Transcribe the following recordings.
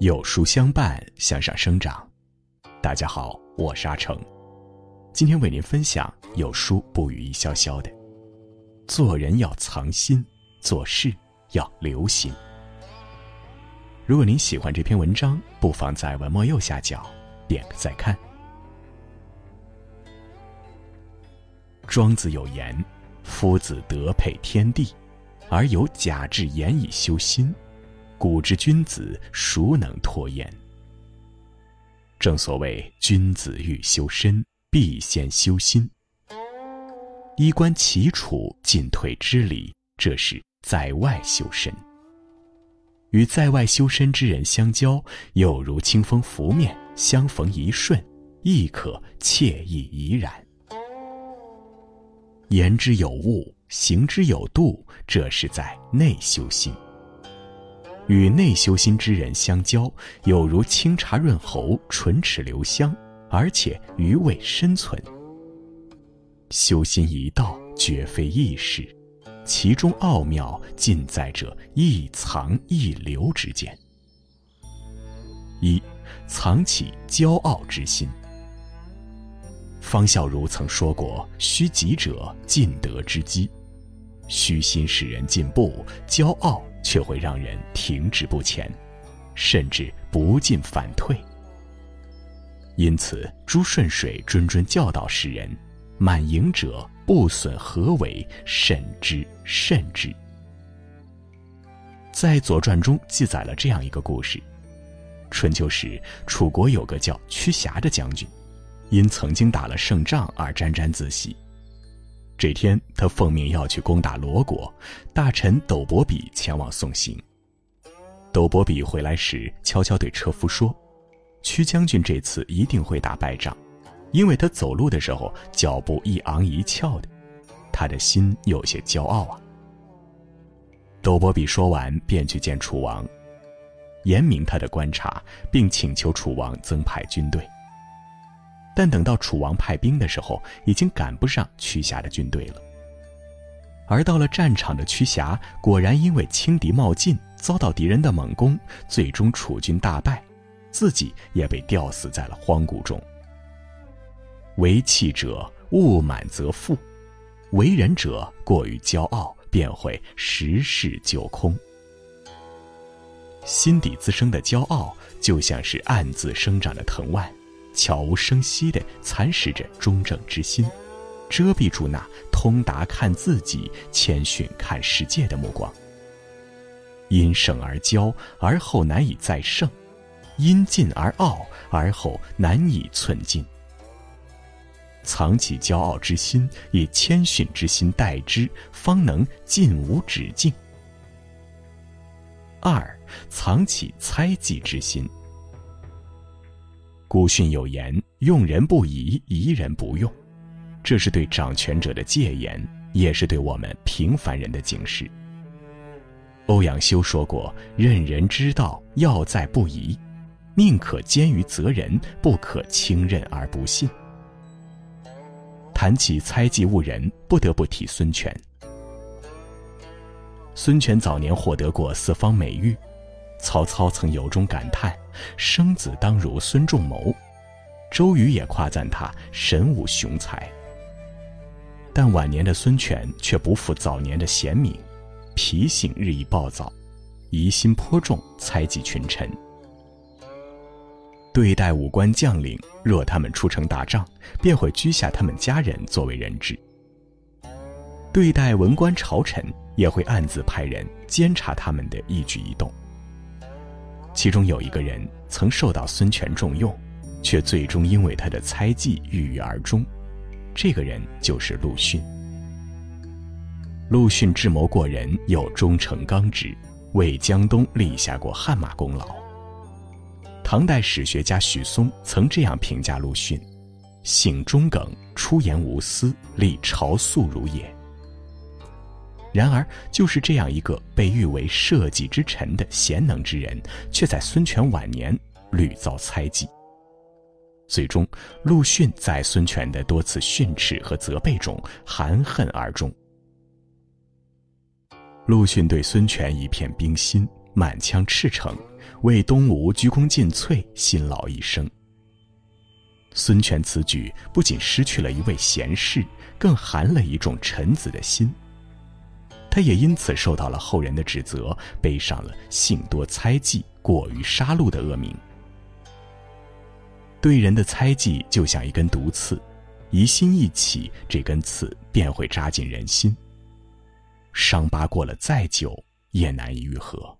有书相伴，向上生长。大家好，我是阿成，今天为您分享有书不语一潇潇的：做人要藏心，做事要留心。如果您喜欢这篇文章，不妨在文末右下角点个再看。庄子有言：“夫子德配天地，而有假志言以修心。”古之君子，孰能脱焉？正所谓，君子欲修身，必先修心。衣冠齐楚，进退之礼，这是在外修身。与在外修身之人相交，有如清风拂面，相逢一瞬，亦可惬意怡然。言之有物，行之有度，这是在内修心。与内修心之人相交，有如清茶润喉，唇齿留香，而且余味深存。修心一道，绝非易事，其中奥妙尽在这一藏一留之间。一，藏起骄傲之心。方孝孺曾说过：“虚己者，进德之基。”虚心使人进步，骄傲。却会让人停滞不前，甚至不进反退。因此，朱顺水谆谆教导世人：“满盈者，不损何为，慎之慎之。”在《左传》中记载了这样一个故事：春秋时，楚国有个叫屈瑕的将军，因曾经打了胜仗而沾沾自喜。这天，他奉命要去攻打罗国，大臣斗伯比前往送行。斗伯比回来时，悄悄对车夫说：“屈将军这次一定会打败仗，因为他走路的时候脚步一昂一翘的，他的心有些骄傲啊。”斗伯比说完，便去见楚王，言明他的观察，并请求楚王增派军队。但等到楚王派兵的时候，已经赶不上屈瑕的军队了。而到了战场的屈瑕，果然因为轻敌冒进，遭到敌人的猛攻，最终楚军大败，自己也被吊死在了荒谷中。为气者物满则富，为人者过于骄傲，便会十事就空。心底滋生的骄傲，就像是暗自生长的藤蔓。悄无声息地蚕食着中正之心，遮蔽住那通达看自己、谦逊看世界的目光。因胜而骄，而后难以再胜；因进而傲，而后难以寸进。藏起骄傲之心，以谦逊之心待之，方能进无止境。二，藏起猜忌之心。古训有言：“用人不疑，疑人不用。”这是对掌权者的戒言，也是对我们平凡人的警示。欧阳修说过：“任人之道，要在不疑；宁可坚于责人，不可轻任而不信。”谈起猜忌误人，不得不提孙权。孙权早年获得过四方美誉。曹操曾由衷感叹：“生子当如孙仲谋。”周瑜也夸赞他神武雄才。但晚年的孙权却不复早年的贤明，脾性日益暴躁，疑心颇重，猜忌群臣。对待武官将领，若他们出城打仗，便会居下他们家人作为人质；对待文官朝臣，也会暗自派人监察他们的一举一动。其中有一个人曾受到孙权重用，却最终因为他的猜忌郁郁而终。这个人就是陆逊。陆逊智谋过人，又忠诚刚直，为江东立下过汗马功劳。唐代史学家许嵩曾这样评价陆逊：“性忠耿，出言无私，立朝素如也。”然而，就是这样一个被誉为社稷之臣的贤能之人，却在孙权晚年屡遭猜忌。最终，陆逊在孙权的多次训斥和责备中含恨而终，陆逊对孙权一片冰心，满腔赤诚，为东吴鞠躬尽瘁，辛劳一生。孙权此举不仅失去了一位贤士，更寒了一众臣子的心。他也因此受到了后人的指责，背上了性多猜忌、过于杀戮的恶名。对人的猜忌就像一根毒刺，疑心一起，这根刺便会扎进人心。伤疤过了再久，也难以愈合。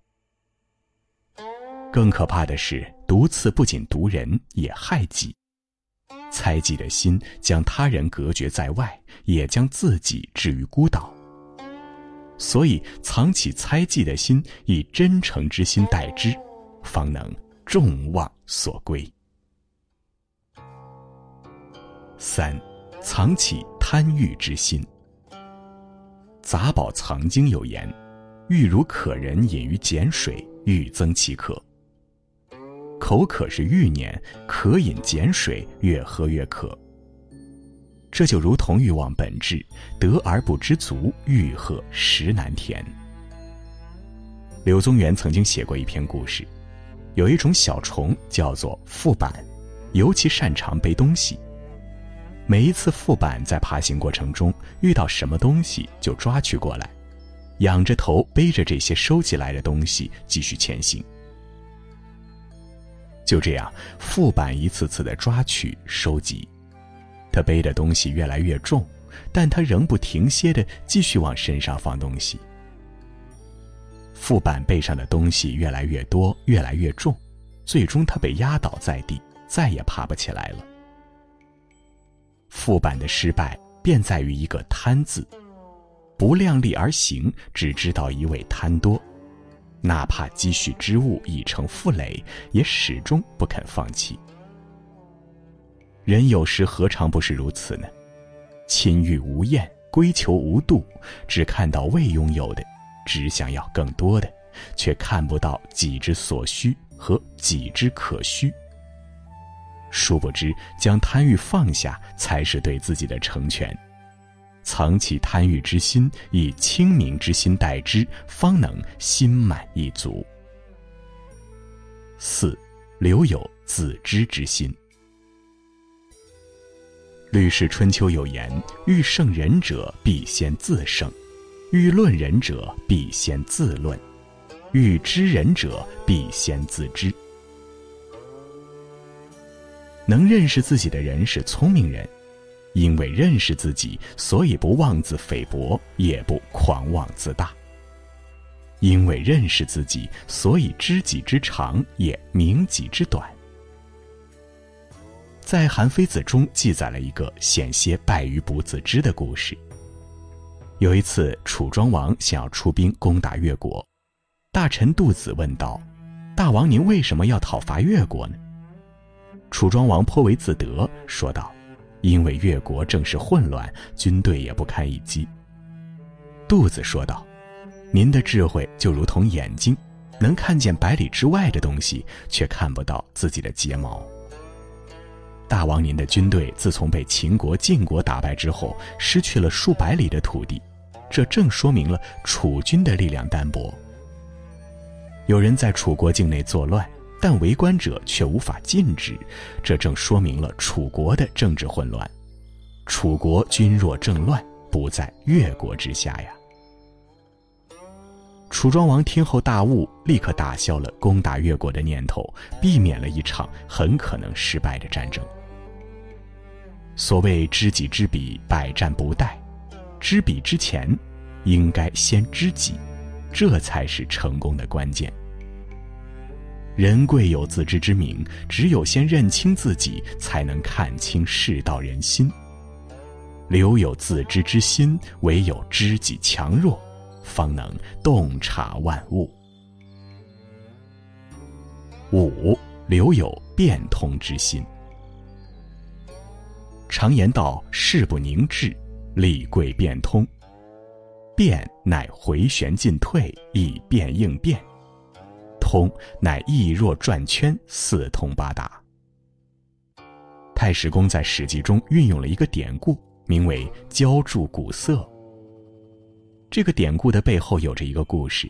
更可怕的是，毒刺不仅毒人，也害己。猜忌的心将他人隔绝在外，也将自己置于孤岛。所以，藏起猜忌的心，以真诚之心待之，方能众望所归。三，藏起贪欲之心。杂宝藏经有言：“欲如可人饮于碱水，欲增其渴。”口渴是欲念，渴饮碱水，越喝越渴。这就如同欲望本质，得而不知足，欲壑实难填。柳宗元曾经写过一篇故事，有一种小虫叫做腹板，尤其擅长背东西。每一次腹板在爬行过程中遇到什么东西，就抓取过来，仰着头背着这些收集来的东西继续前行。就这样，副板一次次的抓取、收集，他背的东西越来越重，但他仍不停歇的继续往身上放东西。副板背上的东西越来越多、越来越重，最终他被压倒在地，再也爬不起来了。副板的失败便在于一个“贪”字，不量力而行，只知道一味贪多。哪怕积蓄之物已成负累，也始终不肯放弃。人有时何尝不是如此呢？亲欲无厌，归求无度，只看到未拥有的，只想要更多的，却看不到己之所需和己之可需。殊不知，将贪欲放下，才是对自己的成全。藏起贪欲之心，以清明之心待之，方能心满意足。四，留有自知之心。《吕氏春秋》有言：“欲胜人者，必先自胜；欲论人者，必先自论；欲知人者，必先自知。”能认识自己的人是聪明人。因为认识自己，所以不妄自菲薄，也不狂妄自大。因为认识自己，所以知己之长，也明己之短。在《韩非子》中记载了一个险些败于不自知的故事。有一次，楚庄王想要出兵攻打越国，大臣杜子问道：“大王，您为什么要讨伐越国呢？”楚庄王颇为自得，说道。因为越国正是混乱，军队也不堪一击。杜子说道：“您的智慧就如同眼睛，能看见百里之外的东西，却看不到自己的睫毛。大王，您的军队自从被秦国、晋国打败之后，失去了数百里的土地，这正说明了楚军的力量单薄。有人在楚国境内作乱。”但围观者却无法禁止，这正说明了楚国的政治混乱。楚国军弱政乱，不在越国之下呀。楚庄王听后大悟，立刻打消了攻打越国的念头，避免了一场很可能失败的战争。所谓知己知彼，百战不殆。知彼之前，应该先知己，这才是成功的关键。人贵有自知之明，只有先认清自己，才能看清世道人心。留有自知之心，唯有知己强弱，方能洞察万物。五，留有变通之心。常言道：“事不凝滞，理贵变通。”变乃回旋进退，以变应变。通乃易若转圈，四通八达。太史公在《史记》中运用了一个典故，名为“浇筑古色”。这个典故的背后有着一个故事。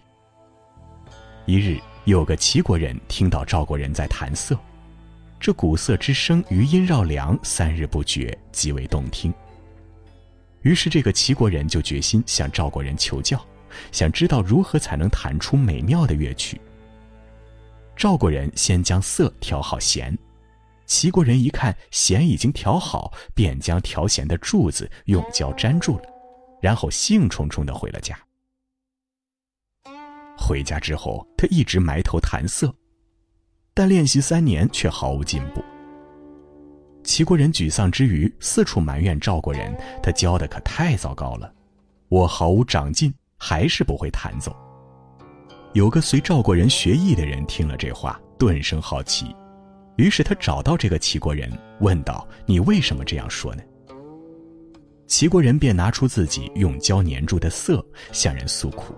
一日，有个齐国人听到赵国人在弹瑟，这鼓瑟之声余音绕梁，三日不绝，极为动听。于是，这个齐国人就决心向赵国人求教，想知道如何才能弹出美妙的乐曲。赵国人先将瑟调好弦，齐国人一看弦已经调好，便将调弦的柱子用胶粘住了。然后兴冲冲的回了家。回家之后，他一直埋头弹瑟，但练习三年却毫无进步。齐国人沮丧之余，四处埋怨赵国人：“他教的可太糟糕了，我毫无长进，还是不会弹奏。”有个随赵国人学艺的人听了这话，顿生好奇，于是他找到这个齐国人，问道：“你为什么这样说呢？”齐国人便拿出自己用胶粘住的瑟，向人诉苦。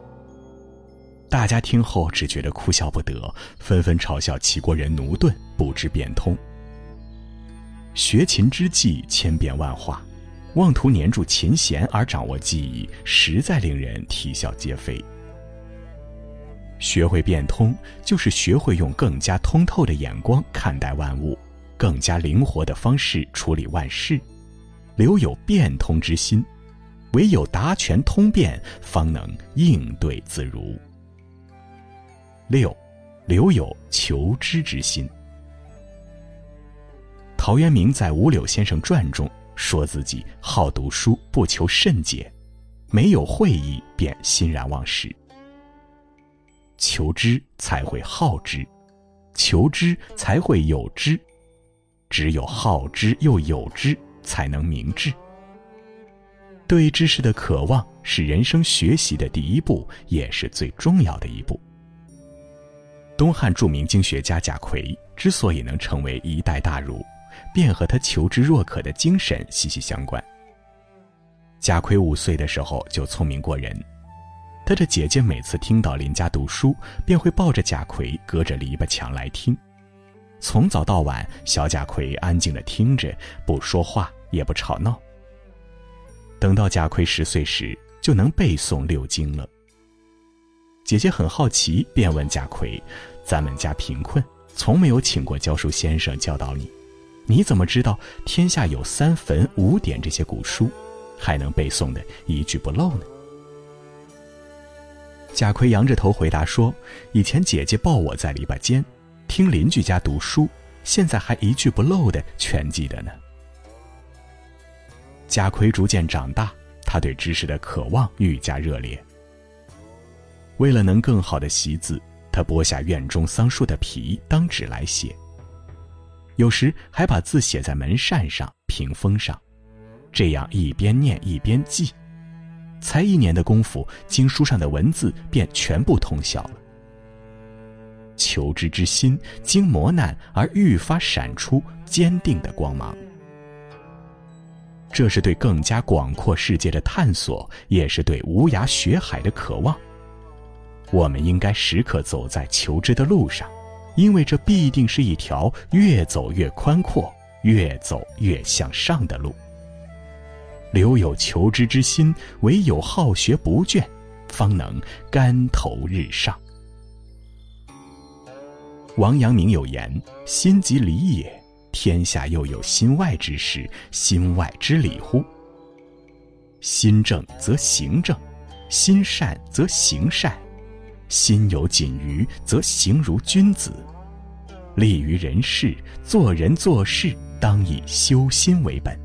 大家听后只觉得哭笑不得，纷纷嘲笑齐国人驽钝，不知变通。学琴之计千变万化，妄图粘住琴弦而掌握技艺，实在令人啼笑皆非。学会变通，就是学会用更加通透的眼光看待万物，更加灵活的方式处理万事。留有变通之心，唯有达全通变，方能应对自如。六，留有求知之心。陶渊明在《五柳先生传》中说自己好读书，不求甚解，没有会意便欣然忘食。求知才会好知，求知才会有知，只有好知又有知。才能明智。对知识的渴望是人生学习的第一步，也是最重要的一步。东汉著名经学家贾逵之所以能成为一代大儒，便和他求知若渴的精神息息相关。贾逵五岁的时候就聪明过人，他的姐姐每次听到邻家读书，便会抱着贾逵隔着篱笆墙来听。从早到晚，小贾逵安静的听着，不说话，也不吵闹。等到贾逵十岁时，就能背诵六经了。姐姐很好奇，便问贾逵：“咱们家贫困，从没有请过教书先生教导你，你怎么知道天下有三坟五典这些古书，还能背诵的一句不漏呢？”贾逵仰着头回答说：“以前姐姐抱我在篱笆间。”听邻居家读书，现在还一句不漏的全记得呢。贾逵逐渐长大，他对知识的渴望愈加热烈。为了能更好的习字，他剥下院中桑树的皮当纸来写，有时还把字写在门扇上、屏风上，这样一边念一边记，才一年的功夫，经书上的文字便全部通晓了。求知之心，经磨难而愈发闪出坚定的光芒。这是对更加广阔世界的探索，也是对无涯学海的渴望。我们应该时刻走在求知的路上，因为这必定是一条越走越宽阔、越走越向上的路。留有求知之心，唯有好学不倦，方能竿头日上。王阳明有言：“心即理也，天下又有心外之事，心外之理乎？心正则行正，心善则行善，心有仅余则行如君子。立于人世，做人做事，当以修心为本。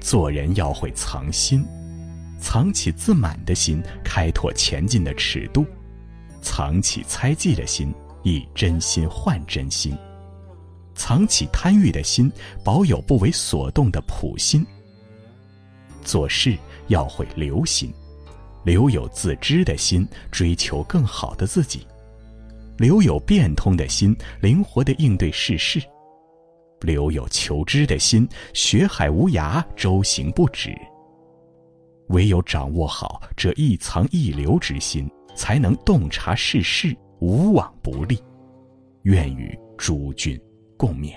做人要会藏心，藏起自满的心，开拓前进的尺度；藏起猜忌的心。”以真心换真心，藏起贪欲的心，保有不为所动的朴心。做事要会留心，留有自知的心，追求更好的自己；留有变通的心，灵活的应对世事；留有求知的心，学海无涯，周行不止。唯有掌握好这一藏一留之心，才能洞察世事。无往不利，愿与诸君共勉。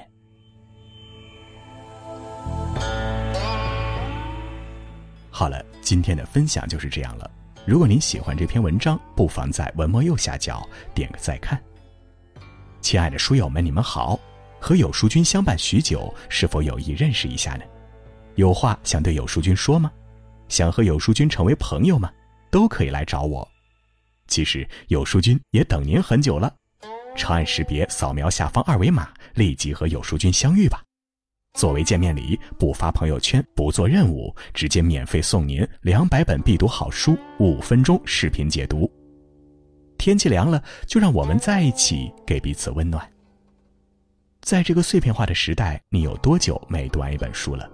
好了，今天的分享就是这样了。如果您喜欢这篇文章，不妨在文末右下角点个再看。亲爱的书友们，你们好，和有书君相伴许久，是否有意认识一下呢？有话想对有书君说吗？想和有书君成为朋友吗？都可以来找我。其实有书君也等您很久了，长按识别扫描下方二维码，立即和有书君相遇吧。作为见面礼，不发朋友圈，不做任务，直接免费送您两百本必读好书，五分钟视频解读。天气凉了，就让我们在一起，给彼此温暖。在这个碎片化的时代，你有多久没读完一本书了？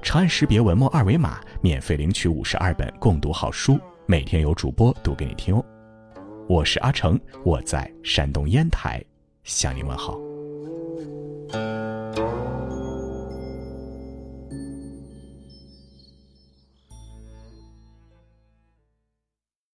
长按识别文末二维码，免费领取五十二本共读好书，每天有主播读给你听哦。我是阿成，我在山东烟台，向您问好。